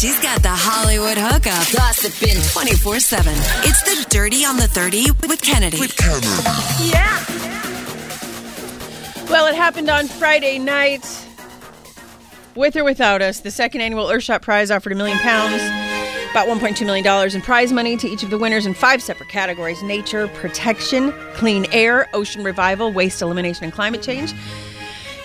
She's got the Hollywood hookup, gossiping 24 7. It's the Dirty on the 30 with Kennedy. With Kennedy. Yeah. Well, it happened on Friday night. With or without us, the second annual Earthshot Prize offered a million pounds, about $1.2 million in prize money to each of the winners in five separate categories nature, protection, clean air, ocean revival, waste elimination, and climate change.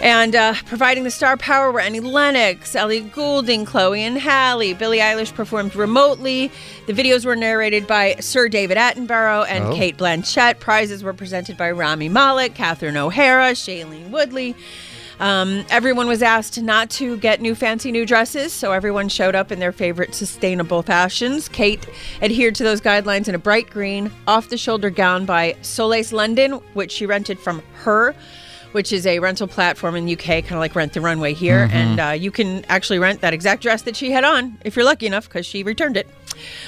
And uh, providing the star power were Annie Lennox, Ellie Goulding, Chloe and Halle. Billie Eilish performed remotely. The videos were narrated by Sir David Attenborough and Oh. Cate Blanchett. Prizes were presented by Rami Malek, Catherine O'Hara, Shailene Woodley. Um, everyone was asked not to get new fancy new dresses, so everyone showed up in their favorite sustainable fashions. Kate adhered to those guidelines in a bright green, off the shoulder gown by Solace London, which she rented from her which is a rental platform in the UK, kind of like Rent the Runway here. And uh, you can actually rent that exact dress that she had on if you're lucky enough because she returned it.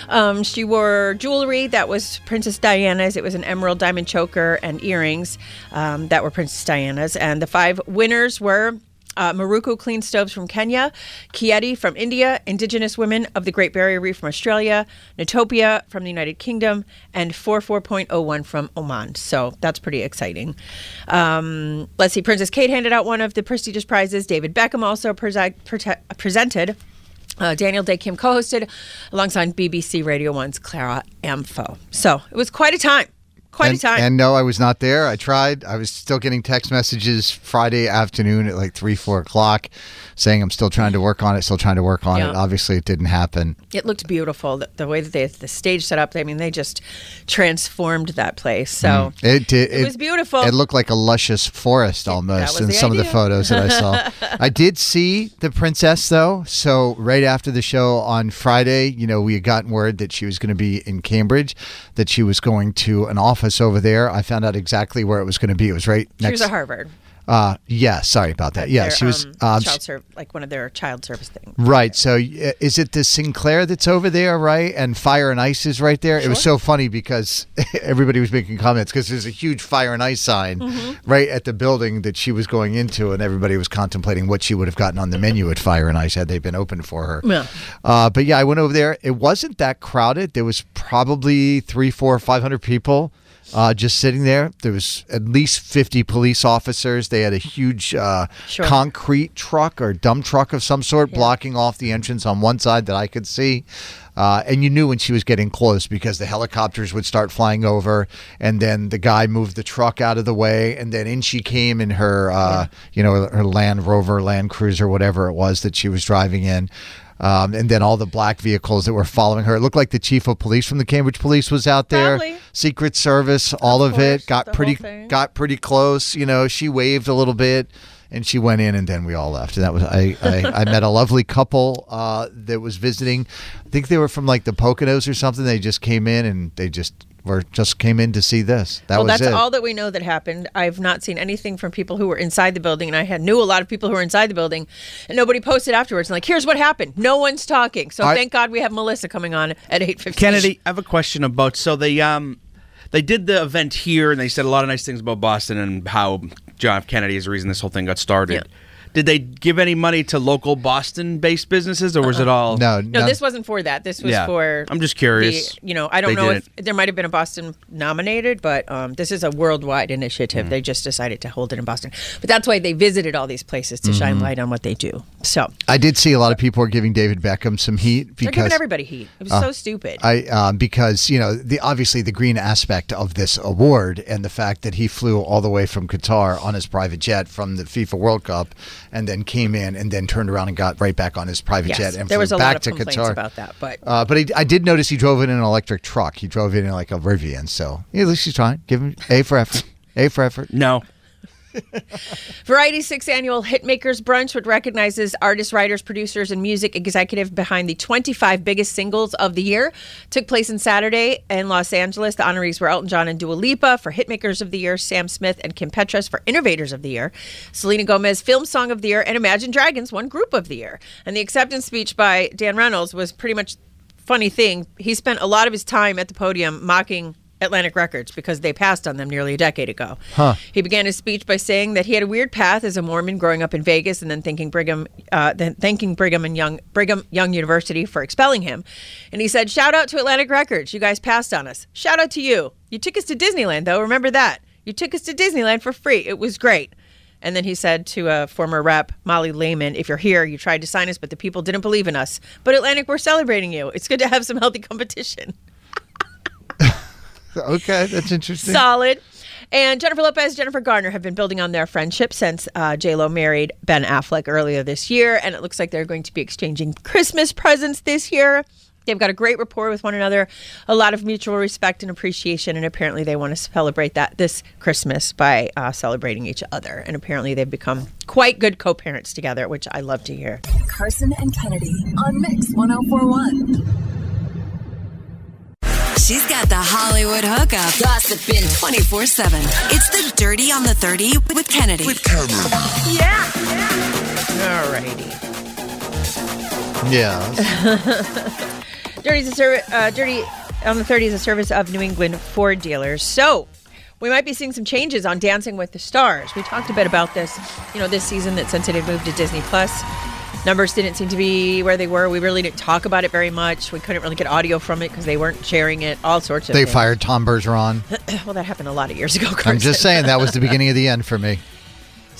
Um, she wore jewelry that was Princess Diana's. It was an emerald diamond choker and earrings um, that were Princess Diana's. And the five winners were uh, Maruku Clean Stoves from Kenya, Kheyti from India, Indigenous Women of the Great Barrier Reef from Australia, Natopia from the United Kingdom, and 44.01 from Oman. So that's pretty exciting. Um, let's see, Princess Kate handed out one of the prestigious prizes. David Beckham also presented. Uh, Daniel Dae Kim co hosted alongside BBC Radio 1's Clara Amfo. So it was quite a time. Quite and, a time. And no, I was not there. I tried. I was still getting text messages Friday afternoon at like three, four o'clock, saying I'm still trying to work on it. Still trying to work on Yeah. it. Obviously, it didn't happen. It looked beautiful. The, the way that they the stage set up. I mean, they just transformed that place. So mm. It did. It was beautiful. It looked like a luscious forest almost in some of the photos that I saw. I did see the princess though. So right after the show on Friday, you know, we had gotten word that she was going to be in Cambridge, that she was going to an office over there. I found out exactly where it was going to be. It was right she next. was at Harvard. Uh, yeah. Sorry about that. Yeah, Their, she was. um, Um, child serv- like one of their child service things. Right. So uh, is it the Sinclair that's over there, right? And Fire and Ice is right there. It was so funny because everybody was making comments because there's a huge Fire and Ice sign Mm-hmm. right at the building that she was going into, and everybody was contemplating what she would have gotten on the menu at Fire and Ice had they been open for her. Yeah. Uh, but yeah, I went over there. It wasn't that crowded. There was probably three, four, five hundred people. Uh, just sitting there. There was at least 50 police officers. They had a huge uh, Sure. concrete truck or dump truck of some sort blocking off the entrance on one side that I could see. Uh, and you knew when she was getting close because the helicopters would start flying over, and then the guy moved the truck out of the way, and then in she came in her, uh, you know, her Land Rover, Land Cruiser, whatever it was that she was driving in. Um, and then all the black vehicles that were following her. It looked like the chief of police from the Cambridge Police was out there. Probably. Secret Service, all of, course, it. Got pretty got pretty close. You know, she waved a little bit, and she went in, and then we all left. And that was I. I, I met a lovely couple uh, that was visiting. I think they were from like the Poconos or something. They just came in, and they just were just came in to see this. That well, was that's it. all that we know that happened. I've not seen anything from people who were inside the building, and I had knew a lot of people who were inside the building, and nobody posted afterwards. And like, here's what happened. No one's talking. So I- thank God we have Melissa coming on at eight fifteen. Kennedy, I have a question about so they um they did the event here and they said a lot of nice things about Boston and how John F. Kennedy is the reason this whole thing got started. Yeah. Did they give any money to local Boston-based businesses, or was it all? no, No, this wasn't for that. This was Yeah. for. I'm just curious. The, you know, I don't They know did if there might have been a Boston nominated, but um, this is a worldwide initiative. They just decided to hold it in Boston. But that's why they visited all these places to shine light on what they do. So I did see a lot of people were giving David Beckham some heat because they're because giving everybody heat. It was so stupid. I um, because you know the obviously the green aspect of this award and the fact that he flew all the way from Qatar on his private jet from the FIFA World Cup and then came in and then turned around and got right back on his private yes, jet and there flew was a back lot of to complaints Qatar. about that, but uh, but he, I did notice he drove in an electric truck. He drove in in like a Rivian, so yeah, at least he's trying. Give him A for effort. A for effort. No. Variety's sixth annual Hitmakers Brunch, which recognizes artists, writers, producers, and music executive behind the 25 biggest singles of the year, took place on Saturday in Los Angeles. The honorees were Elton John and Dua Lipa for Hitmakers of the Year, Sam Smith and Kim Petras for Innovators of the Year, Selena Gomez Film Song of the Year, and Imagine Dragons One Group of the Year. And the acceptance speech by Dan Reynolds was pretty much funny thing. He spent a lot of his time at the podium mocking Atlantic Records because they passed on them nearly a decade ago. Huh. He began his speech by saying that he had a weird path as a Mormon growing up in Vegas and then thanking Brigham, uh, then thanking Brigham and Young Brigham Young University for expelling him. And he said, "Shout out to Atlantic Records. You guys passed on us. Shout out to you. You took us to Disneyland, though. Remember that. You took us to Disneyland for free. It was great." And then he said to a former rep, Molly Lehman, if you're here, you tried to sign us, but the people didn't believe in us. But Atlantic, we're celebrating you. It's good to have some healthy competition. Okay, that's interesting. Solid. And Jennifer Lopez, Jennifer Garner have been building on their friendship since uh, J Lo married Ben Affleck earlier this year, and it looks like they're going to be exchanging Christmas presents this year. They've got a great rapport with one another, a lot of mutual respect and appreciation, and apparently they want to celebrate that this Christmas by uh, celebrating each other. And apparently they've become quite good co-parents together, which I love to hear. Carson and Kennedy on Mix 1041. She's got the Hollywood hookup. Gossiping 24 7. It's the Dirty on the 30 with Kennedy. With Kerber. Yeah. All righty. yeah. Dirty's a serv- uh, Dirty on the 30 is a service of New England Ford dealers. So we might be seeing some changes on Dancing with the Stars. We talked a bit about this, you know, this season that since it had moved to Disney Plus, numbers didn't seem to be where they were. We really didn't talk about it very much. We couldn't really get audio from it because they weren't sharing it. All sorts of. They things. fired Tom Bergeron. Well, that happened a lot of years ago. I'm just saying that was the beginning of the end for me.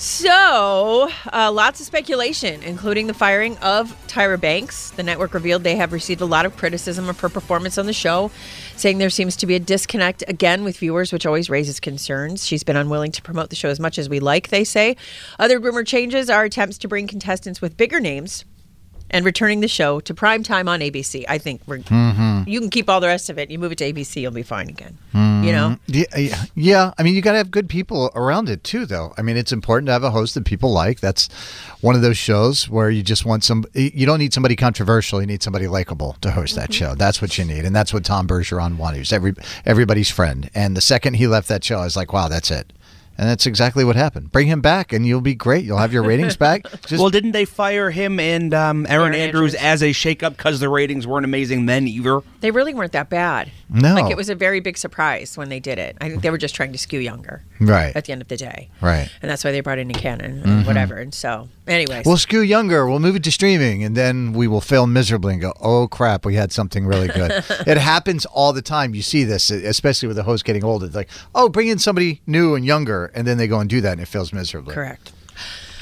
So, uh, lots of speculation, including the firing of Tyra Banks. The network revealed they have received a lot of criticism of her performance on the show, saying there seems to be a disconnect again with viewers, which always raises concerns. She's been unwilling to promote the show as much as we like, they say. Other rumored changes are attempts to bring contestants with bigger names and returning the show to prime time on ABC. I think we're, mm-hmm. you can keep all the rest of it. You move it to ABC, you'll be fine again. Mm-hmm. You know? Yeah, yeah. I mean, you got to have good people around it too, though. I mean, it's important to have a host that people like. That's one of those shows where you just want some. You don't need somebody controversial. You need somebody likable to host that show. Mm-hmm. That's what you need, and that's what Tom Bergeron wanted. He was every everybody's friend. And the second he left that show, I was like, wow, that's it. And that's exactly what happened. Bring him back, and you'll be great. You'll have your ratings back. Just well, didn't they fire him and um, Aaron, Erin Andrews, Andrews. as a shakeup because the ratings weren't amazing then either? They really weren't that bad. No. Like it was a very big surprise when they did it. I think they were just trying to skew younger. Right. At the end of the day. Right. And that's why they brought in Nick Cannon and mm-hmm. whatever. And so, anyways. We'll skew younger. We'll move it to streaming, and then we will fail miserably and go, "Oh crap, we had something really good." it happens all the time. You see this, especially with the host getting older. It's like, "Oh, bring in somebody new and younger," and then they go and do that, and it fails miserably. Correct.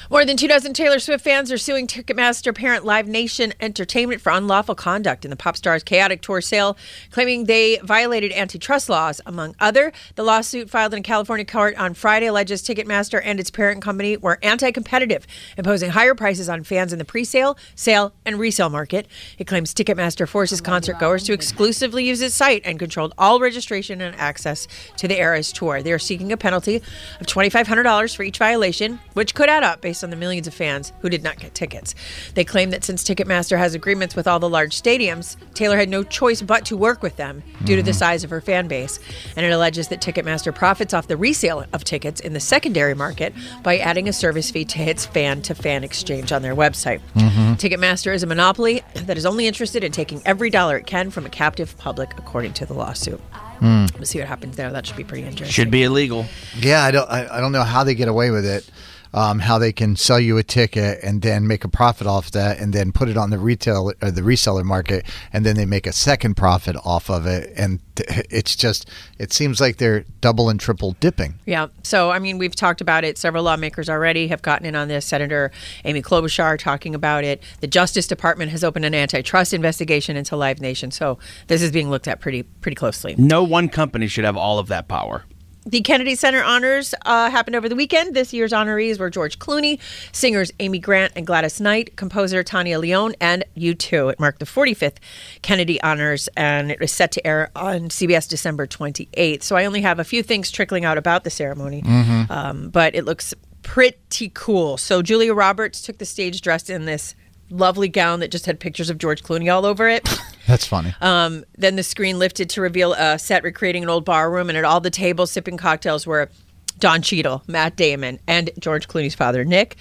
More than two dozen Taylor Swift fans are suing Ticketmaster parent Live Nation Entertainment for unlawful conduct in the pop star's chaotic tour sale, claiming they violated antitrust laws. Among other, the lawsuit filed in a California court on Friday alleges Ticketmaster and its parent company were anti-competitive, imposing higher prices on fans in the pre-sale, sale, and resale market. It claims Ticketmaster forces concert goers to exclusively use its site and controlled all registration and access to the Eras tour. They are seeking a penalty of $2,500 for each violation, which could add up based on the millions of fans who did not get tickets. They claim that since Ticketmaster has agreements with all the large stadiums, Taylor had no choice but to work with them due to the mm-hmm. size of her fan base. And it alleges that Ticketmaster profits off the resale of tickets in the secondary market by adding a service fee to its fan to fan exchange on their website. Mm-hmm. Ticketmaster is a monopoly that is only interested in taking every dollar it can from a captive public, according to the lawsuit. Hmm. We'll see what happens there. That should be pretty interesting. Should be illegal. Yeah, I don't. I, I don't know how they get away with it. Um, how they can sell you a ticket and then make a profit off that, and then put it on the retail or the reseller market, and then they make a second profit off of it, and it's just. It seems like they're double and triple dipping. Yeah. So, I mean, we've talked about it. Several lawmakers already have gotten in on this. Senator Amy Klobuchar talking about it. The Justice Department has opened an antitrust investigation into Live Nation. So, this is being looked at pretty pretty closely. No one company should have all of that power. The Kennedy Center honors uh, happened over the weekend. This year's honorees were George Clooney, singers Amy Grant and Gladys Knight, composer Tania León, and U2. It marked the 45th Kennedy honors, and it was set to air on CBS December 28th. So I only have a few things trickling out about the ceremony, um, but it looks pretty cool. So Julia Roberts took the stage dressed in this lovely gown that just had pictures of George Clooney all over it. That's funny. Um, then the screen lifted to reveal a set recreating an old bar room, and at all the tables sipping cocktails were Don Cheadle, Matt Damon, and George Clooney's father, Nick.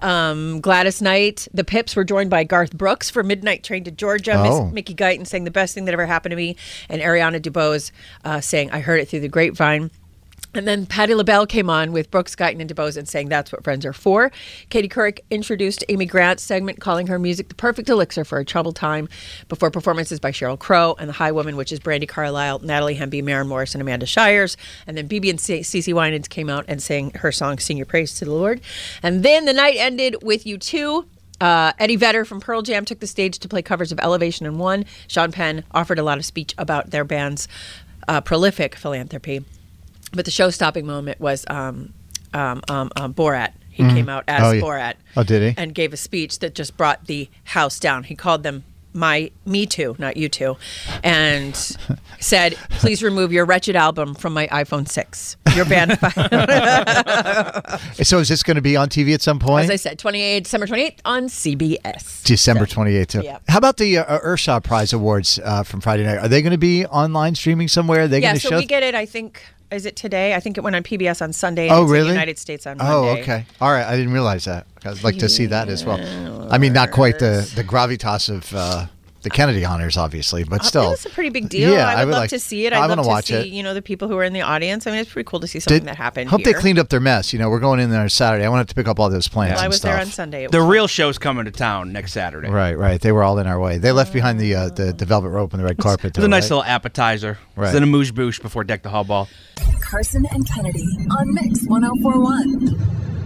Um, Gladys Knight. The Pips were joined by Garth Brooks for Midnight Train to Georgia. Oh. Miss Mickey Guyton saying the best thing that ever happened to me, and Ariana DeBose uh, saying I heard it through the grapevine. And then Patti LaBelle came on with Brooks, Guyton, and DeBose and saying that's what friends are for. Katie Couric introduced Amy Grant's segment, calling her music the perfect elixir for a troubled time, before performances by Sheryl Crow and The High Woman, which is Brandi Carlile, Natalie Hemby, Maren Morris, and Amanda Shires. And then BeBe and CeCe Winans came out and sang her song, Sing Your Praise to the Lord. And then the night ended with U2. Uh, Eddie Vedder from Pearl Jam took the stage to play covers of Elevation and One. Sean Penn offered a lot of speech about their band's uh, prolific philanthropy. But the show-stopping moment was um, um, um, um, Borat. He came out as Oh, yeah. Borat. Oh, did he? And gave a speech that just brought the house down. He called them my me too, not you two, and said, "Please remove your wretched album from my iPhone 6. Your band." So is this going to be on TV at some point? As I said, 28 December 28th on CBS. December 28th. too. Yeah. How about the uh, Earthshot Prize Awards uh, from Friday night? Are they going to be online streaming somewhere? Are they Yeah, going to so show? we get it. I think is it today? I think it went on PBS on Sunday. and oh, really? the United States on Oh, Monday. Oh, okay. All right. I didn't realize that. I'd like to see that as well. I mean, not quite the the gravitas of uh, the Kennedy honors, obviously, but Uh, still. It was a pretty big deal. Yeah, I would, I would love like- to see it. I I'd wanna love to watch see, it. you know, the people who are in the audience. I mean, it's pretty cool to see something that happened Hope here. they cleaned up their mess. You know, we're going in there Saturday. I want to pick up all those plants. Well, I and was there on Sunday. The was real show's coming to town next Saturday. Right, right. They were all in our way. They left behind the uh, the, the velvet rope and the red carpet. It's a though, nice right? little appetizer. Right. It's an amuse bouche before Deck the Hall Ball. Carson and Kennedy on Mix 1041.